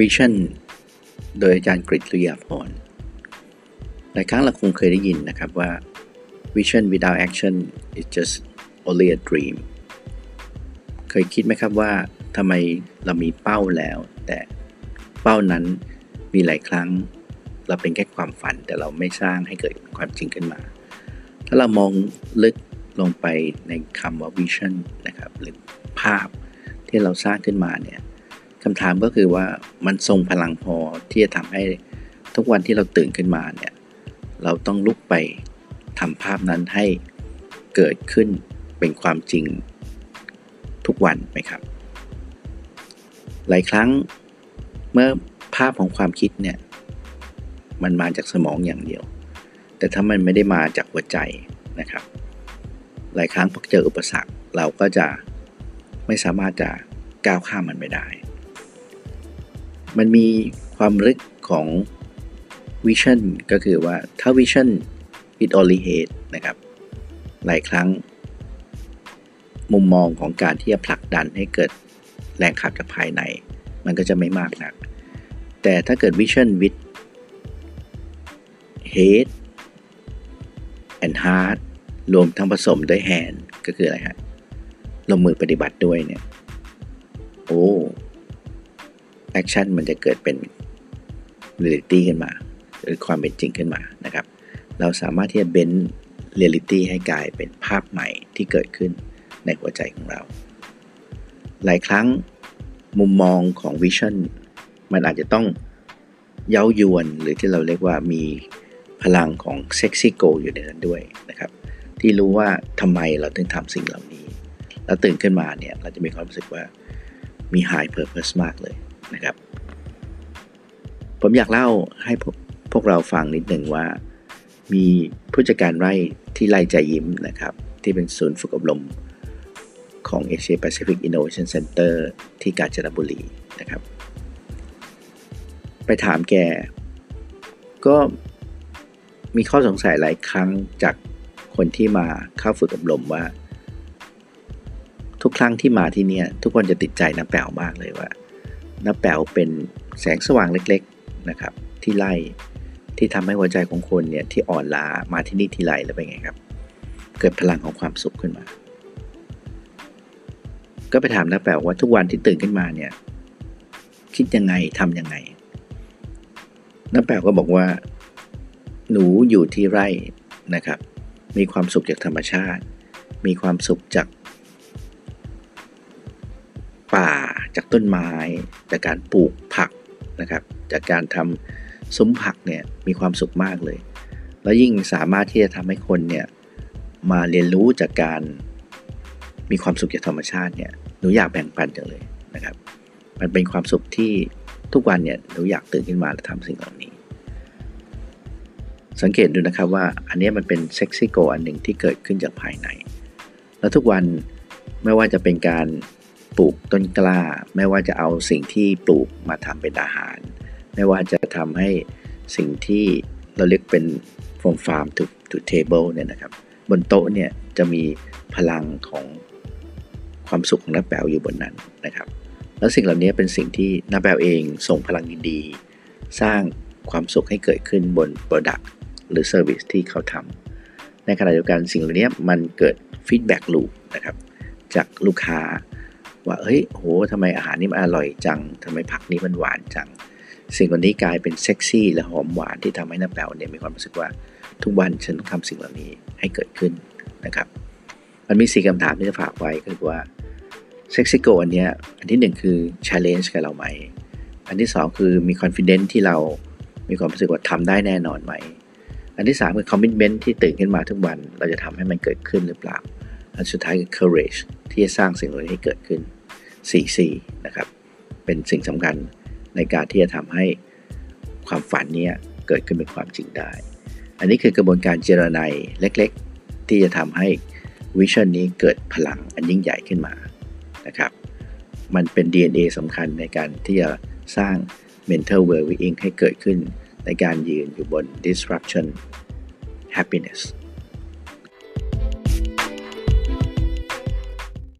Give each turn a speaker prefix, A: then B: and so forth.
A: Vision โดยอาจารย์กฤษลุยาพรหลายครั้งเราคงเคยได้ยินนะครับว่า Vision without action is just only a dream เคยคิดไหมครับว่าทำไมเรามีเป้าแล้ว แต่เป้านั้นมีหลายครั้ง เราเป็นแค่ความฝันแต่เราไม่สร้างให้เกิดความจริงขึ้นมา ถ้าเรามองลึกลงไปในคำว่า vision นะครับหรือภาพที่เราสร้างขึ้นมาเนี่ย คำถามก็คือว่ามันทรงพลังพอที่จะทำให้ทุกวันที่เราตื่นขึ้นมาเนี่ย เราต้องลุกไปทำภาพนั้นให้เกิดขึ้นเป็นความจริงทุกวันไหมครับ หลายครั้งเมื่อภาพของความคิดเนี่ย มันมาจากสมองอย่างเดียว แต่ถ้ามันไม่ได้มาจากหัวใจนะครับ หลายครั้งพอเจออุปสรรคเราก็จะไม่สามารถจะก้าวข้ามมันไปได้ มันมีความลึกของวิชั่นก็คือว่าถ้าวิชั่น it only hate นะครับ หลายครั้ง มุมมองของการที่จะผลักดันให้เกิดแรงขับจากภายใน มันก็จะไม่มากนัก แต่ถ้าเกิดวิชั่น with head and heart รวมทั้งผสมด้วย hand ก็คืออะไรฮะลงมือปฏิบัติด้วยเนี่ย โอ้ action มันจะเกิดเป็น reality ขึ้นมาหรือความเป็นจริงขึ้นมานะครับ เราสามารถที่จะ bend reality ให้กลายเป็นภาพใหม่ที่เกิดขึ้นในหัวใจของเรา หลายครั้งมุมมองของ visionมันอาจจะต้องเย้ายวนหรือที่เราเรียกว่ามีพลังของเซ็กซี่โกอยู่ในนั้นด้วยนะครับ ที่รู้ว่าทำไมเราถึงทำสิ่งเหล่านี้ แล้วตื่นขึ้นมาเนี่ย เราจะมีความรู้สึกว่ามี high purpose มากเลย นะครับ ผมอยากเล่าให้พวกเราฟังนิดหนึ่งว่า มีผู้จัดการไร่ที่ไล่ใจยิ้มนะครับ ที่เป็นศูนย์ฝึกอบรมของ Asia Pacific Innovation Center ที่กาญจนบุรีนะครับ ไปถามแก ก็มีข้อสงสัยหลายครั้งจากคนที่มาเข้าฝึกอบรมว่า ทุกครั้งที่มาที่นี่ทุกคนจะติดใจน้าแป๋วมากเลยว่า น้าแป๋วเป็นแสงสว่างเล็กๆนะครับ ที่ไล่ที่ทำให้หัวใจของคนเนี่ยที่อ่อนล้ามาที่นี่ทีไรแล้วเป็นไงครับ เกิดพลังของความสุขขึ้นมา ก็ไปถามน้าแป๋วว่าทุกวันที่ตื่นขึ้นมาเนี่ย คิดยังไงทำยังไงน้าแป๋วก็บอกว่า หนูอยู่ที่ไร่นะครับ มีความสุขจากธรรมชาติ มีความสุขจาก จากต้นไม้ จากการปลูกผักนะครับ จากการทำซุ้มผักเนี่ยมีความสุขมากเลย แล้วยิ่งสามารถที่จะทำให้คนเนี่ยมาเรียนรู้จากการมีความสุขจากธรรมชาติเนี่ยหนูอยากแบ่งปันจังเลยนะครับ มันเป็นความสุขที่ทุกวันเนี่ยหนูอยากตื่นขึ้นมาและทำสิ่งเหล่านี้ สังเกตดูนะครับว่าอันนี้มันเป็นเซ็กซี่โกอันหนึ่งที่เกิดขึ้นจากภายใน แล้วทุกวันไม่ว่าจะเป็นการ ปลูกต้นกล้า ไม่ว่าจะเอาสิ่งที่ปลูกมาทำเป็นอาหาร ไม่ว่าจะทำให้สิ่งที่เราเรียกเป็น from farm to to table เนี่ยนะครับ บนโต๊ะเนี่ยจะมีพลังของความสุขของน้าแป๋วอยู่บนนั้นนะครับ แล้วสิ่งเหล่านี้เป็นสิ่งที่น้าแป๋วเองส่งพลังดีๆสร้างความสุขให้เกิดขึ้นบน Product หรือ service ที่เขาทำในขณะเดียวกันสิ่งเหล่านี้มันเกิดfeedback loop นะครับจากลูกค้า ว่าเฮ้ยโหทำไมอาหารนี้มันอร่อยจังทำไมผักนี้มันหวานจัง สิ่งเหล่านี้กลายเป็นเซ็กซี่และหอมหวานที่ทำให้น้าแป๋วเนี่ยมีความรู้สึกว่าทุกวันฉันทำสิ่งเหล่านี้ให้เกิดขึ้นนะครับ มันมีสี่คำถามที่จะฝากไว้ก็คือว่า sexy goal อันนี้อันที่หนึ่งคือ challenge กับเราไหม อันที่สองคือมี confidence ที่เรามีความรู้สึกว่าทำได้แน่นอนไหม อันที่3คือ commitment ที่ตื่นขึ้นมาทุกวัน เราจะทำให้มันเกิดขึ้นหรือเปล่า อันสุดท้ายคือ courage ที่จะสร้างสิ่งเหล่านี้ให้เกิดขึ้น 4C นะครับ เป็นสิ่งสำคัญในการที่จะทำให้ความฝันนี้เกิดขึ้นเป็นความจริงได้ อันนี้คือกระบวนการเจรไนเล็กๆ ที่จะทำให้วิชั่นนี้เกิดพลังอันยิ่งใหญ่ขึ้นมานะครับ มันเป็น DNA สำคัญในการที่จะสร้าง mental well-being ให้เกิดขึ้นในการยืนอยู่บน disruption happiness